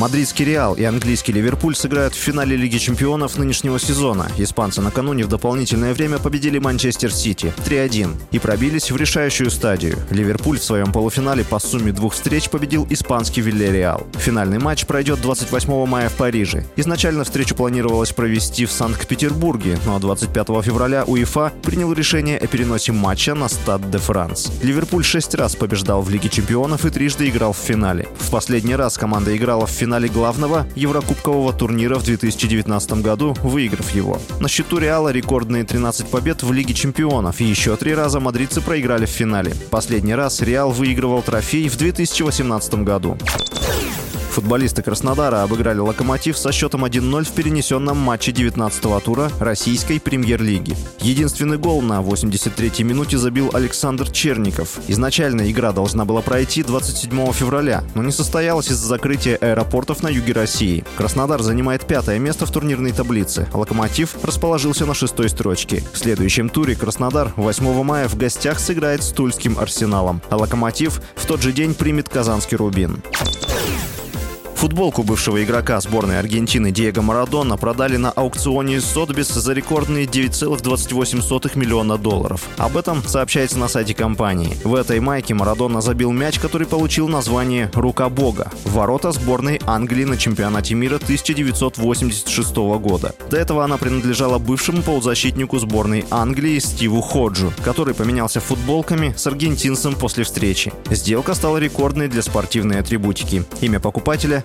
Мадридский Реал и английский Ливерпуль сыграют в финале Лиги чемпионов нынешнего сезона. Испанцы накануне в дополнительное время победили Манчестер Сити 3-1 и пробились в решающую стадию. Ливерпуль в своем полуфинале по сумме двух встреч победил испанский Вильяреал. Финальный матч пройдет 28 мая в Париже. Изначально встречу планировалось провести в Санкт-Петербурге, но 25 февраля УЕФА принял решение о переносе матча на Стад де Франс. Ливерпуль шесть раз побеждал в Лиге чемпионов и трижды играл в финале. В последний раз команда играла в финале финале главного Еврокубкового турнира в 2019 году, выиграв его. На счету Реала рекордные 13 побед в Лиге чемпионов, и еще три раза мадридцы проиграли в финале. Последний раз Реал выигрывал трофей в 2018 году. Футболисты Краснодара обыграли «Локомотив» со счетом 1-0 в перенесенном матче 19-го тура российской премьер-лиги. Единственный гол на 83-й минуте забил Александр Черников. Изначально игра должна была пройти 27 февраля, но не состоялась из-за закрытия аэропортов на юге России. Краснодар занимает пятое место в турнирной таблице, «Локомотив» расположился на шестой строчке. В следующем туре Краснодар 8 мая в гостях сыграет с Тульским «Арсеналом», а «Локомотив» в тот же день примет казанский «Рубин». Футболку бывшего игрока сборной Аргентины Диего Марадона продали на аукционе Сотбис за рекордные 9,28 миллиона долларов. Об этом сообщается на сайте компании. В этой майке Марадона забил мяч, который получил название «Рука Бога» в ворота сборной Англии на чемпионате мира 1986 года. До этого она принадлежала бывшему полузащитнику сборной Англии Стиву Ходжу, который поменялся футболками с аргентинцем после встречи. Сделка стала рекордной для спортивной атрибутики. Имя покупателя